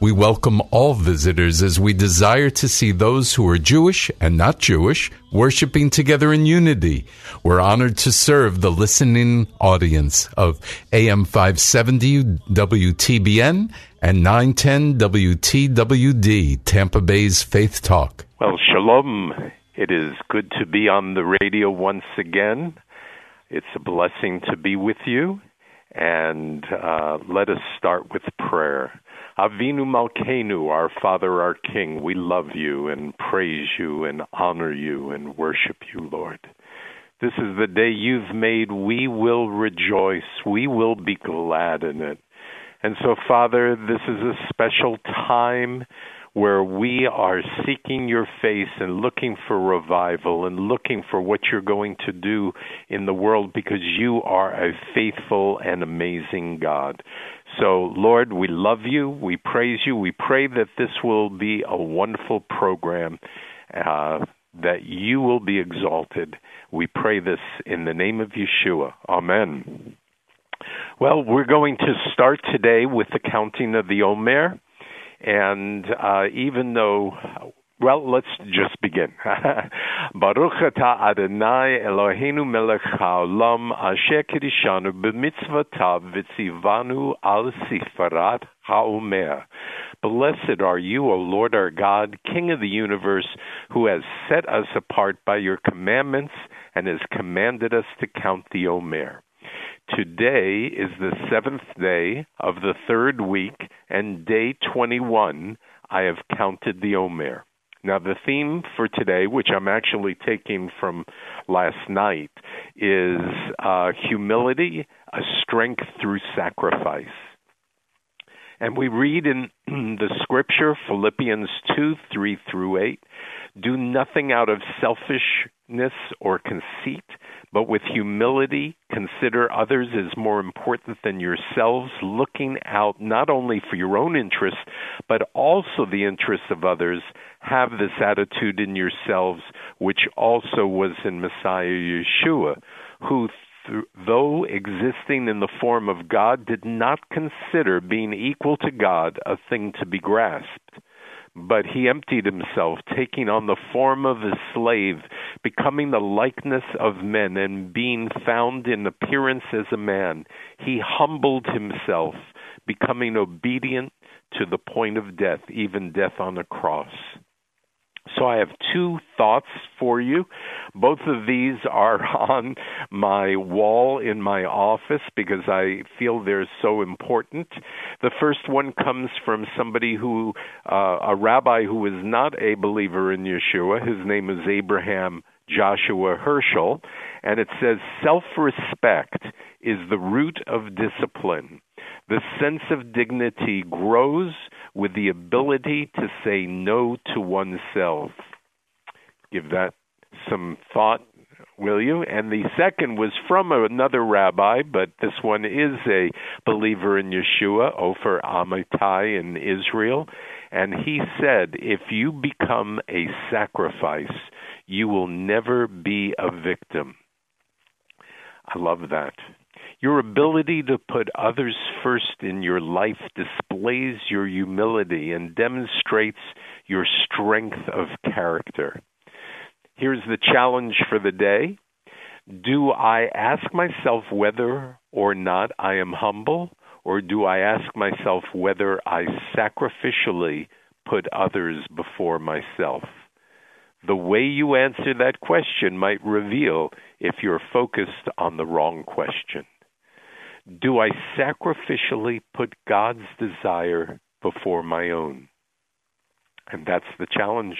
We welcome all visitors as we desire to see those who are Jewish and not Jewish worshiping together in unity. We're honored to serve the listening audience of AM 570 WTBN and 910 WTWD, Tampa Bay's Faith Talk. Well, shalom. It is good to be on the radio once again. It's a blessing to be with you. And uh, let us start with prayer. Avinu Malkeinu, our Father, our King, we love you and praise you and honor you and worship you, Lord. This is the day you've made. We will rejoice. We will be glad in it. And so, Father, this is a special time where we are seeking your face and looking for revival and looking for what you're going to do in the world because you are a faithful and amazing God. So, Lord, we love you. We praise you. We pray that this will be a wonderful program, uh, that you will be exalted. We pray this in the name of Yeshua. Amen. Well, we're going to start today with the counting of the Omer. And uh, even though, well, let's just begin. Baruch atah Adonai Eloheinu melech haolam asher kedishanu b'mitzvotav v'tzivanu al sifarat haomer. Blessed are you, O Lord our God, King of the universe, who has set us apart by your commandments and has commanded us to count the Omer. Today is the seventh day of the third week, and day 21, I have counted the Omer. Now, the theme for today, which I'm actually taking from last night, is uh, humility, a strength through sacrifice. And we read in the scripture, Philippians 2 3 through 8, do nothing out of selfishness or conceit but with humility, consider others as more important than yourselves, looking out not only for your own interests, but also the interests of others. Have this attitude in yourselves, which also was in Messiah Yeshua, who, though existing in the form of God, did not consider being equal to God a thing to be grasped but he emptied himself, taking on the form of a slave, becoming the likeness of men, and being found in appearance as a man. He humbled himself, becoming obedient to the point of death, even death on a cross. So I have two thoughts for you. Both of these are on my wall in my office because I feel they're so important. The first one comes from somebody who, uh, a rabbi who is not a believer in Yeshua. His name is Abraham Joshua Heschel, and it says self respect is the root of discipline. The sense of dignity grows with the ability to say no to oneself. Give that some thought, will you? And the second was from another rabbi, but this one is a believer in Yeshua, Ofer Amitai in Israel. And he said, if you become a sacrifice, you will never be a victim. I love that. Your ability to put others first in your life displays your humility and demonstrates your strength of character. Here's the challenge for the day. Do I ask myself whether or not I am humble, or do I ask myself whether I sacrificially put others before myself? The way you answer that question might reveal if you're focused on the wrong question. Do I sacrificially put God's desire before my own? And that's the challenge.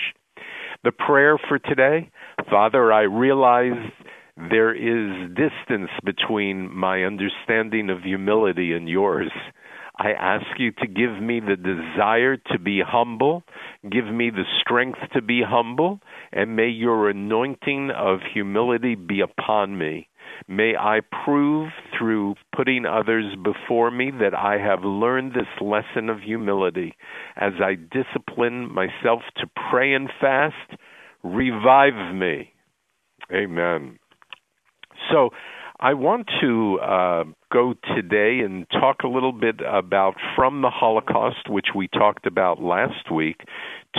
The prayer for today Father, I realize there is distance between my understanding of humility and yours. I ask you to give me the desire to be humble, give me the strength to be humble, and may your anointing of humility be upon me. May I prove through putting others before me that I have learned this lesson of humility as I discipline myself to pray and fast. Revive me. Amen. So, I want to uh, go today and talk a little bit about from the Holocaust, which we talked about last week,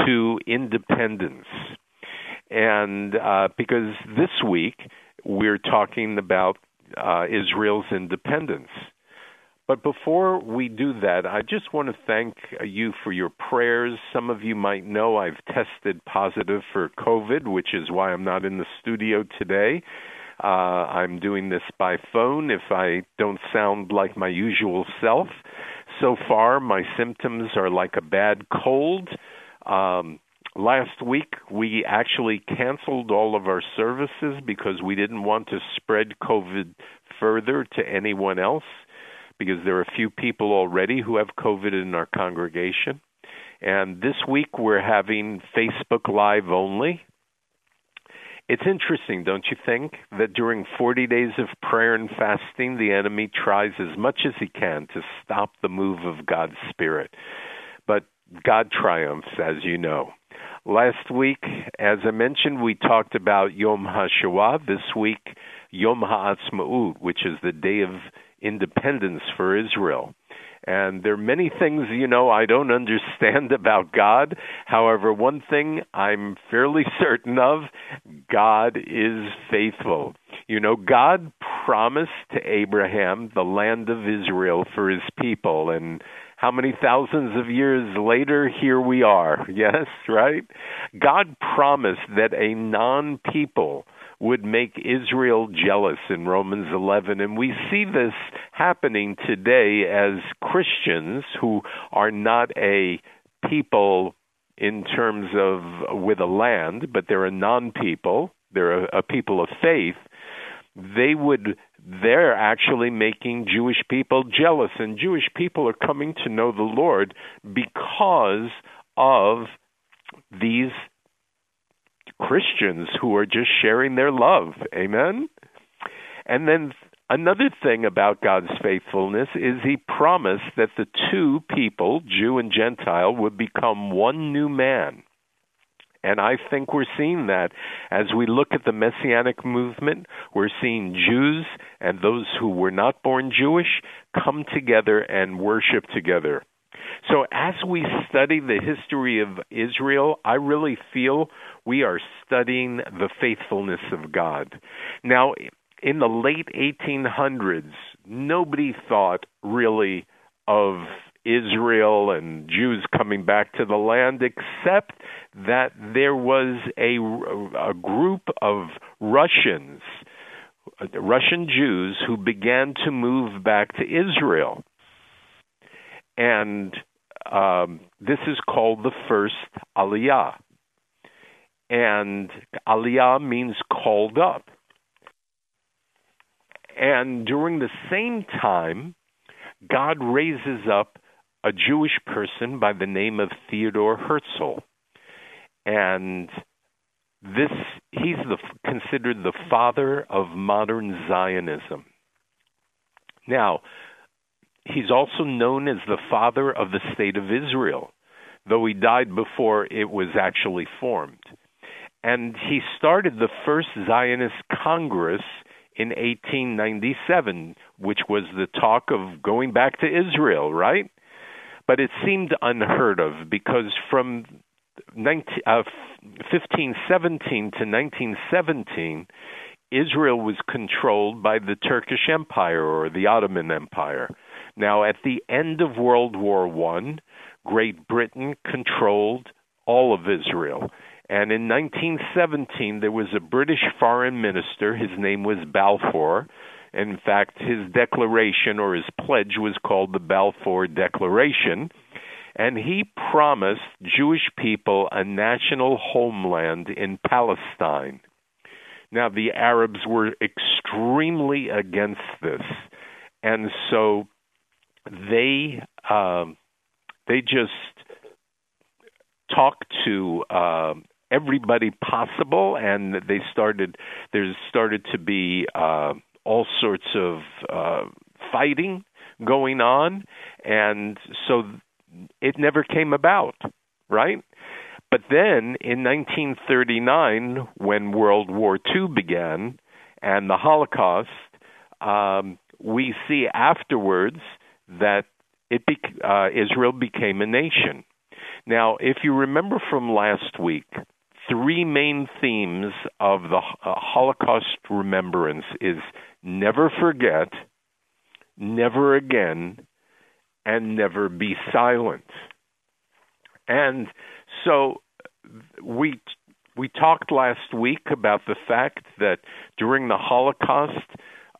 to independence. And uh, because this week we're talking about uh, Israel's independence. But before we do that, I just want to thank you for your prayers. Some of you might know I've tested positive for COVID, which is why I'm not in the studio today. Uh, I'm doing this by phone if I don't sound like my usual self. So far, my symptoms are like a bad cold. Um, last week, we actually canceled all of our services because we didn't want to spread COVID further to anyone else because there are a few people already who have COVID in our congregation. And this week, we're having Facebook Live only. It's interesting, don't you think, that during 40 days of prayer and fasting, the enemy tries as much as he can to stop the move of God's Spirit. But God triumphs, as you know. Last week, as I mentioned, we talked about Yom HaShoah. This week, Yom HaAtzmaut, which is the day of independence for Israel. And there are many things, you know, I don't understand about God. However, one thing I'm fairly certain of God is faithful. You know, God promised to Abraham the land of Israel for his people. And how many thousands of years later, here we are. Yes, right? God promised that a non people would make Israel jealous in Romans 11. And we see this happening today as Christians who are not a people in terms of with a land, but they're a non people, they're a, a people of faith. They would they're actually making Jewish people jealous, and Jewish people are coming to know the Lord because of these Christians who are just sharing their love. Amen? And then another thing about God's faithfulness is He promised that the two people, Jew and Gentile, would become one new man. And I think we're seeing that as we look at the Messianic movement. We're seeing Jews and those who were not born Jewish come together and worship together. So, as we study the history of Israel, I really feel we are studying the faithfulness of God. Now, in the late 1800s, nobody thought really of Israel and Jews coming back to the land, except that there was a, a group of Russians, Russian Jews, who began to move back to Israel. And um, this is called the first Aliyah. And Aliyah means called up. And during the same time, God raises up a Jewish person by the name of Theodore Herzl. And this he's the, considered the father of modern Zionism. Now, he's also known as the father of the state of Israel, though he died before it was actually formed. And he started the first Zionist Congress in 1897, which was the talk of going back to Israel, right? But it seemed unheard of because from 19, uh, 1517 to 1917, Israel was controlled by the Turkish Empire or the Ottoman Empire. Now, at the end of World War One, Great Britain controlled all of Israel. And in 1917, there was a British foreign minister. His name was Balfour. In fact, his declaration or his pledge was called the Balfour Declaration. And he promised Jewish people a national homeland in Palestine. Now, the Arabs were extremely against this. And so they um, they just talked to uh, everybody possible, and they started. There started to be uh, all sorts of uh, fighting going on, and so it never came about, right? But then in 1939, when World War II began and the Holocaust, um, we see afterwards that it be, uh, Israel became a nation. Now, if you remember from last week, three main themes of the uh, Holocaust remembrance is never forget, never again, and never be silent. And so we we talked last week about the fact that during the Holocaust,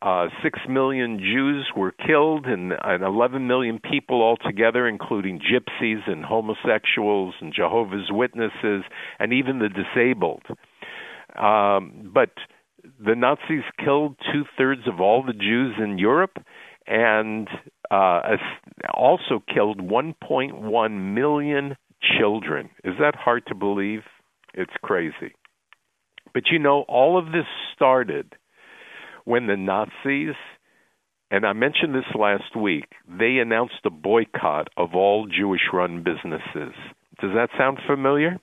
uh, six million Jews were killed, and, and 11 million people altogether, including gypsies and homosexuals and Jehovah's Witnesses, and even the disabled. Um, but the Nazis killed two thirds of all the Jews in Europe, and uh, also killed 1.1 million children. Is that hard to believe? It's crazy. But you know, all of this started when the Nazis, and I mentioned this last week, they announced a boycott of all Jewish run businesses. Does that sound familiar?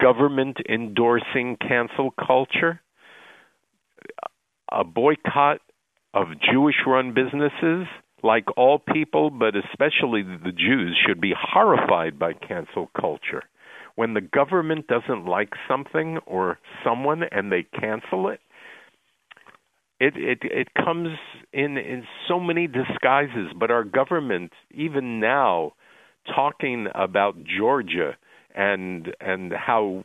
Government endorsing cancel culture, a boycott of Jewish run businesses, like all people, but especially the Jews, should be horrified by cancel culture. When the government doesn't like something or someone and they cancel it, it it it comes in in so many disguises but our government even now talking about Georgia and and how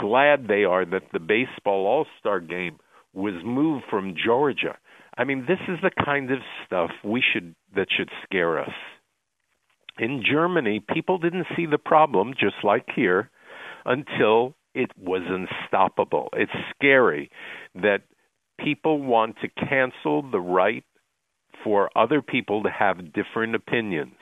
glad they are that the baseball all-star game was moved from Georgia. I mean this is the kind of stuff we should that should scare us. In Germany people didn't see the problem just like here until it was unstoppable. It's scary that people want to cancel the right for other people to have different opinions.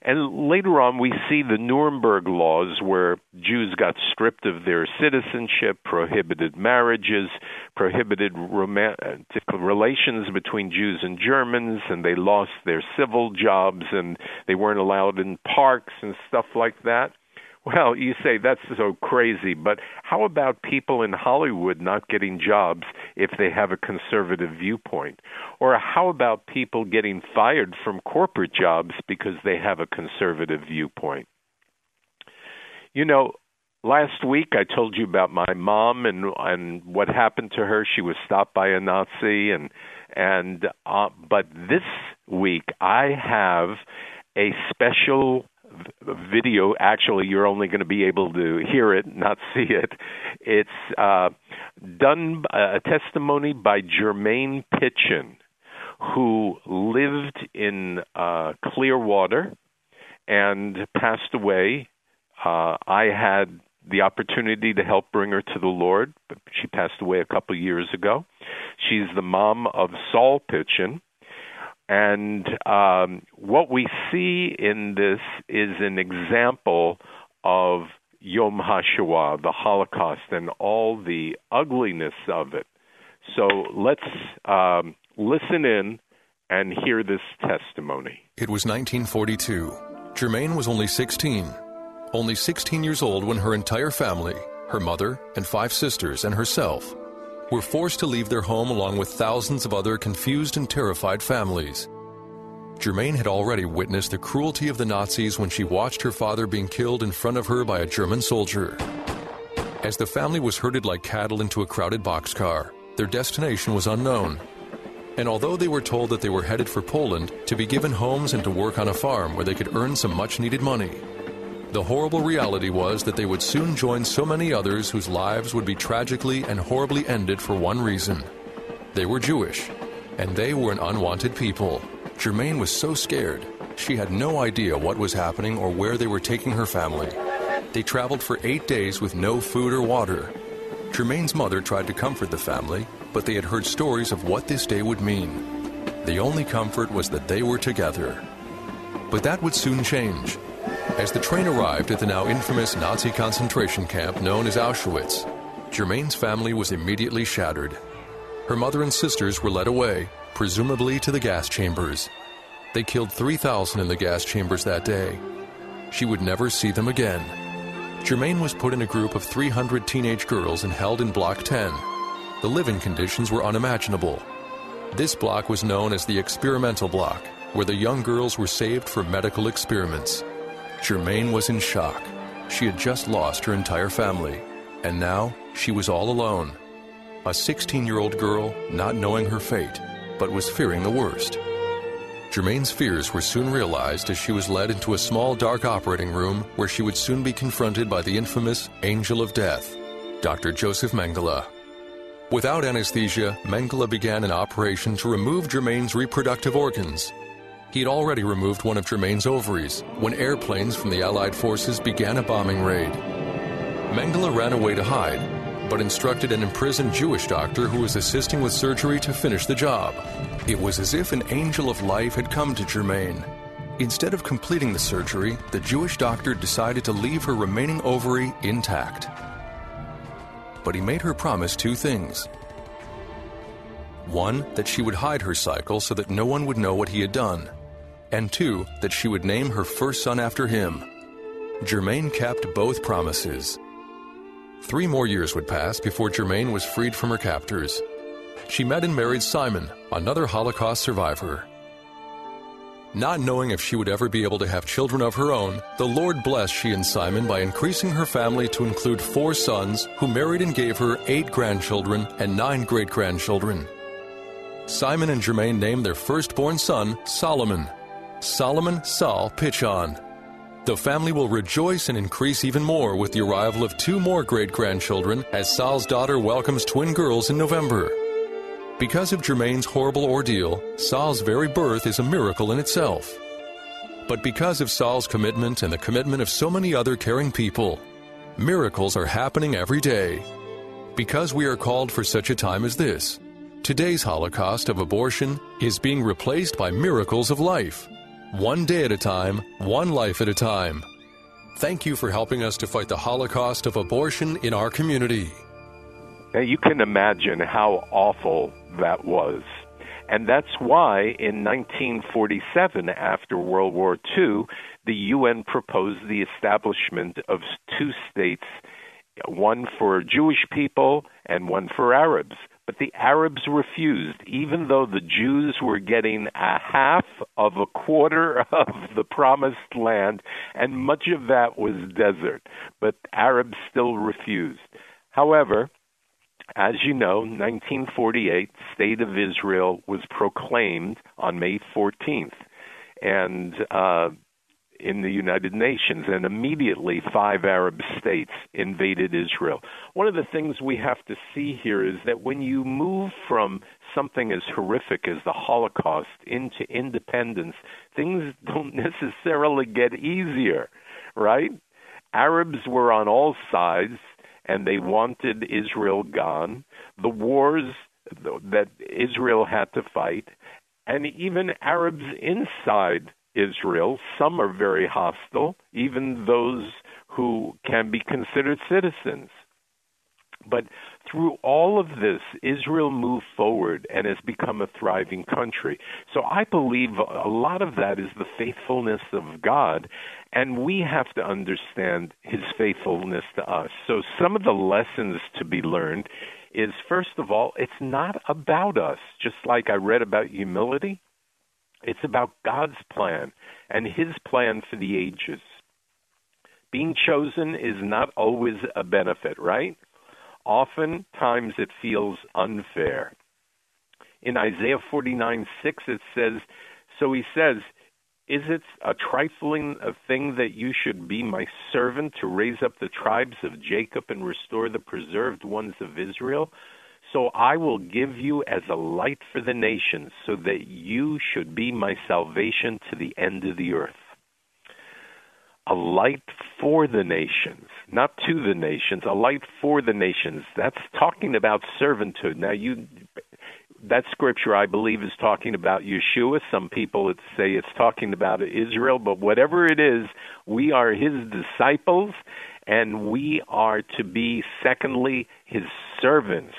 And later on, we see the Nuremberg laws where Jews got stripped of their citizenship, prohibited marriages, prohibited romantic relations between Jews and Germans, and they lost their civil jobs and they weren't allowed in parks and stuff like that. Well, you say that's so crazy, but how about people in Hollywood not getting jobs if they have a conservative viewpoint? Or how about people getting fired from corporate jobs because they have a conservative viewpoint? You know, last week I told you about my mom and and what happened to her. She was stopped by a Nazi and and uh, but this week I have a special video actually you're only going to be able to hear it not see it. It's uh done a testimony by Germaine Pitchen who lived in uh Clearwater and passed away. Uh I had the opportunity to help bring her to the Lord. She passed away a couple years ago. She's the mom of Saul Pitchen and um, what we see in this is an example of Yom HaShoah, the Holocaust, and all the ugliness of it. So let's um, listen in and hear this testimony. It was 1942. Germaine was only 16. Only 16 years old when her entire family, her mother and five sisters, and herself, were forced to leave their home along with thousands of other confused and terrified families. Germaine had already witnessed the cruelty of the Nazis when she watched her father being killed in front of her by a German soldier. As the family was herded like cattle into a crowded boxcar, their destination was unknown. And although they were told that they were headed for Poland to be given homes and to work on a farm where they could earn some much needed money, the horrible reality was that they would soon join so many others whose lives would be tragically and horribly ended for one reason. They were Jewish, and they were an unwanted people. Germaine was so scared, she had no idea what was happening or where they were taking her family. They traveled for eight days with no food or water. Germaine's mother tried to comfort the family, but they had heard stories of what this day would mean. The only comfort was that they were together. But that would soon change. As the train arrived at the now infamous Nazi concentration camp known as Auschwitz, Germaine's family was immediately shattered. Her mother and sisters were led away, presumably to the gas chambers. They killed 3,000 in the gas chambers that day. She would never see them again. Germaine was put in a group of 300 teenage girls and held in Block 10. The living conditions were unimaginable. This block was known as the experimental block, where the young girls were saved for medical experiments. Germaine was in shock. She had just lost her entire family, and now she was all alone. A 16 year old girl not knowing her fate, but was fearing the worst. Germaine's fears were soon realized as she was led into a small dark operating room where she would soon be confronted by the infamous Angel of Death, Dr. Joseph Mengele. Without anesthesia, Mengele began an operation to remove Germaine's reproductive organs. He had already removed one of Germaine's ovaries when airplanes from the Allied forces began a bombing raid. Mengele ran away to hide, but instructed an imprisoned Jewish doctor who was assisting with surgery to finish the job. It was as if an angel of life had come to Germaine. Instead of completing the surgery, the Jewish doctor decided to leave her remaining ovary intact. But he made her promise two things. One, that she would hide her cycle so that no one would know what he had done. And two, that she would name her first son after him. Germaine kept both promises. Three more years would pass before Germaine was freed from her captors. She met and married Simon, another Holocaust survivor. Not knowing if she would ever be able to have children of her own, the Lord blessed she and Simon by increasing her family to include four sons who married and gave her eight grandchildren and nine great grandchildren. Simon and Germaine named their firstborn son Solomon. Solomon Saul Pichon. The family will rejoice and increase even more with the arrival of two more great grandchildren as Saul's daughter welcomes twin girls in November. Because of Germaine's horrible ordeal, Saul's very birth is a miracle in itself. But because of Saul's commitment and the commitment of so many other caring people, miracles are happening every day. Because we are called for such a time as this, today's Holocaust of abortion is being replaced by miracles of life. One day at a time, one life at a time. Thank you for helping us to fight the Holocaust of abortion in our community. Now, you can imagine how awful that was. And that's why in 1947, after World War II, the UN proposed the establishment of two states, one for Jewish people and one for Arabs. But the Arabs refused, even though the Jews were getting a half of a quarter of the promised land, and much of that was desert. But Arabs still refused. However, as you know, 1948, State of Israel was proclaimed on May 14th, and uh, in the United Nations, and immediately five Arab states invaded Israel. One of the things we have to see here is that when you move from something as horrific as the Holocaust into independence, things don't necessarily get easier, right? Arabs were on all sides and they wanted Israel gone. The wars that Israel had to fight, and even Arabs inside Israel. Some are very hostile, even those who can be considered citizens. But through all of this, Israel moved forward and has become a thriving country. So I believe a lot of that is the faithfulness of God, and we have to understand his faithfulness to us. So some of the lessons to be learned is first of all, it's not about us. Just like I read about humility, it's about God's plan and His plan for the ages. Being chosen is not always a benefit, right? Oftentimes it feels unfair. In Isaiah 49 6, it says, So he says, Is it a trifling a thing that you should be my servant to raise up the tribes of Jacob and restore the preserved ones of Israel? So I will give you as a light for the nations, so that you should be my salvation to the end of the earth. A light for the nations, not to the nations, a light for the nations. That's talking about servanthood. Now, you, that scripture, I believe, is talking about Yeshua. Some people say it's talking about Israel, but whatever it is, we are his disciples, and we are to be, secondly, his servants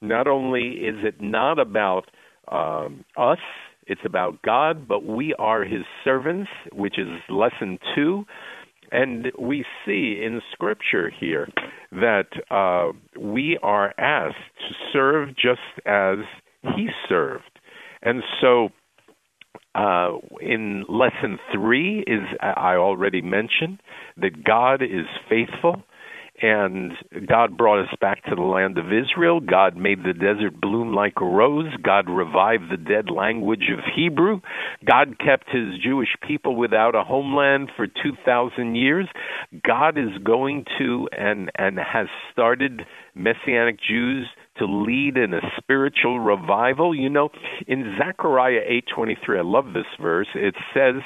not only is it not about um, us, it's about God, but we are His servants, which is lesson two. And we see in Scripture here that uh, we are asked to serve just as He served. And so uh, in lesson three is I already mentioned that God is faithful and God brought us back to the land of Israel. God made the desert bloom like a rose. God revived the dead language of Hebrew. God kept his Jewish people without a homeland for 2,000 years. God is going to and, and has started Messianic Jews to lead in a spiritual revival. You know, in Zechariah 8:23, I love this verse. It says,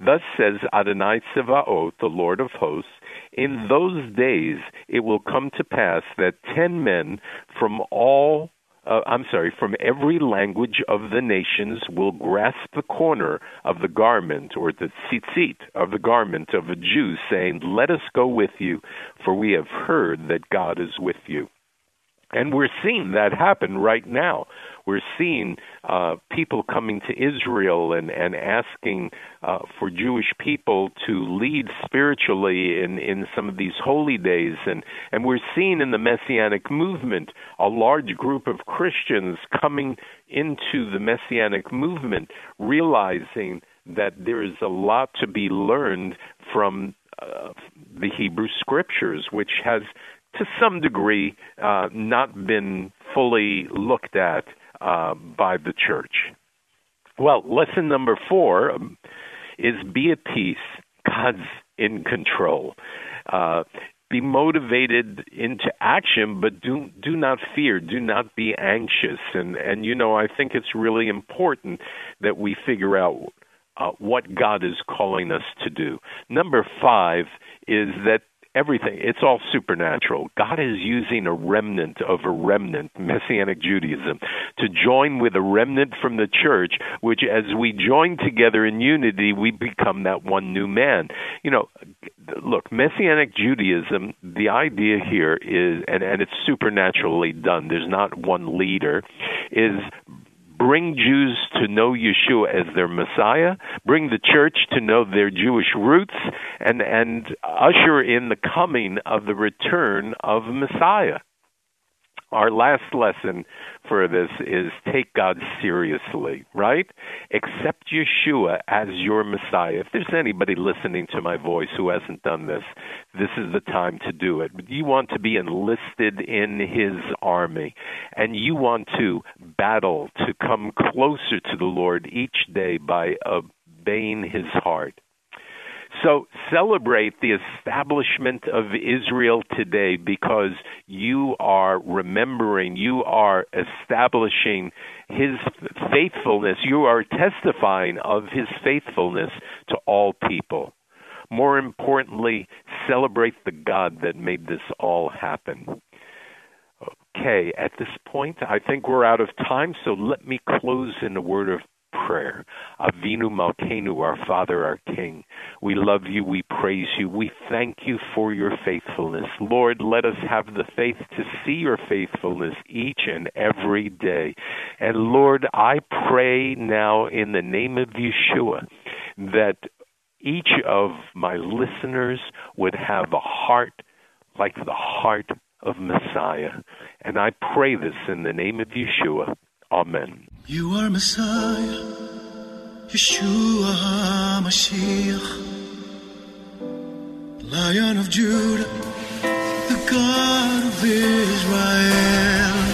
"Thus says Adonai Tzevaot, the Lord of hosts, in those days it will come to pass that ten men from all uh, I'm sorry, from every language of the nations will grasp the corner of the garment or the tzitzit of the garment of a Jew, saying, Let us go with you, for we have heard that God is with you. And we're seeing that happen right now we're seeing uh, people coming to Israel and, and asking uh, for Jewish people to lead spiritually in, in some of these holy days. And, and we're seeing in the Messianic movement a large group of Christians coming into the Messianic movement, realizing that there is a lot to be learned from uh, the Hebrew Scriptures, which has to some degree uh, not been fully looked at uh, by the church. Well, lesson number four um, is be at peace. God's in control. Uh, be motivated into action, but do do not fear. Do not be anxious. And and you know, I think it's really important that we figure out uh, what God is calling us to do. Number five is that everything. It's all supernatural. God is using a remnant of a remnant, Messianic Judaism, to join with a remnant from the church, which as we join together in unity, we become that one new man. You know, look, Messianic Judaism, the idea here is, and, and it's supernaturally done, there's not one leader, is bring Jews to know Yeshua as their Messiah, bring the church to know their Jewish roots, and, and usher in the coming of the return of Messiah. Our last lesson for this is take God seriously, right? Accept Yeshua as your Messiah. If there's anybody listening to my voice who hasn't done this, this is the time to do it. You want to be enlisted in his army, and you want to battle to come closer to the Lord each day by obeying his heart. So celebrate the establishment of Israel today because you are remembering, you are establishing his faithfulness, you are testifying of his faithfulness to all people. More importantly, celebrate the God that made this all happen. Okay, at this point, I think we're out of time, so let me close in a word of prayer. Avinu Malkeinu, our Father, our King. We love you. We praise you. We thank you for your faithfulness. Lord, let us have the faith to see your faithfulness each and every day. And Lord, I pray now in the name of Yeshua that each of my listeners would have a heart like the heart of Messiah And I pray this in the name of Yeshua. Amen. You are Messiah, Yeshua HaMashiach, Lion of Judah, the God of Israel.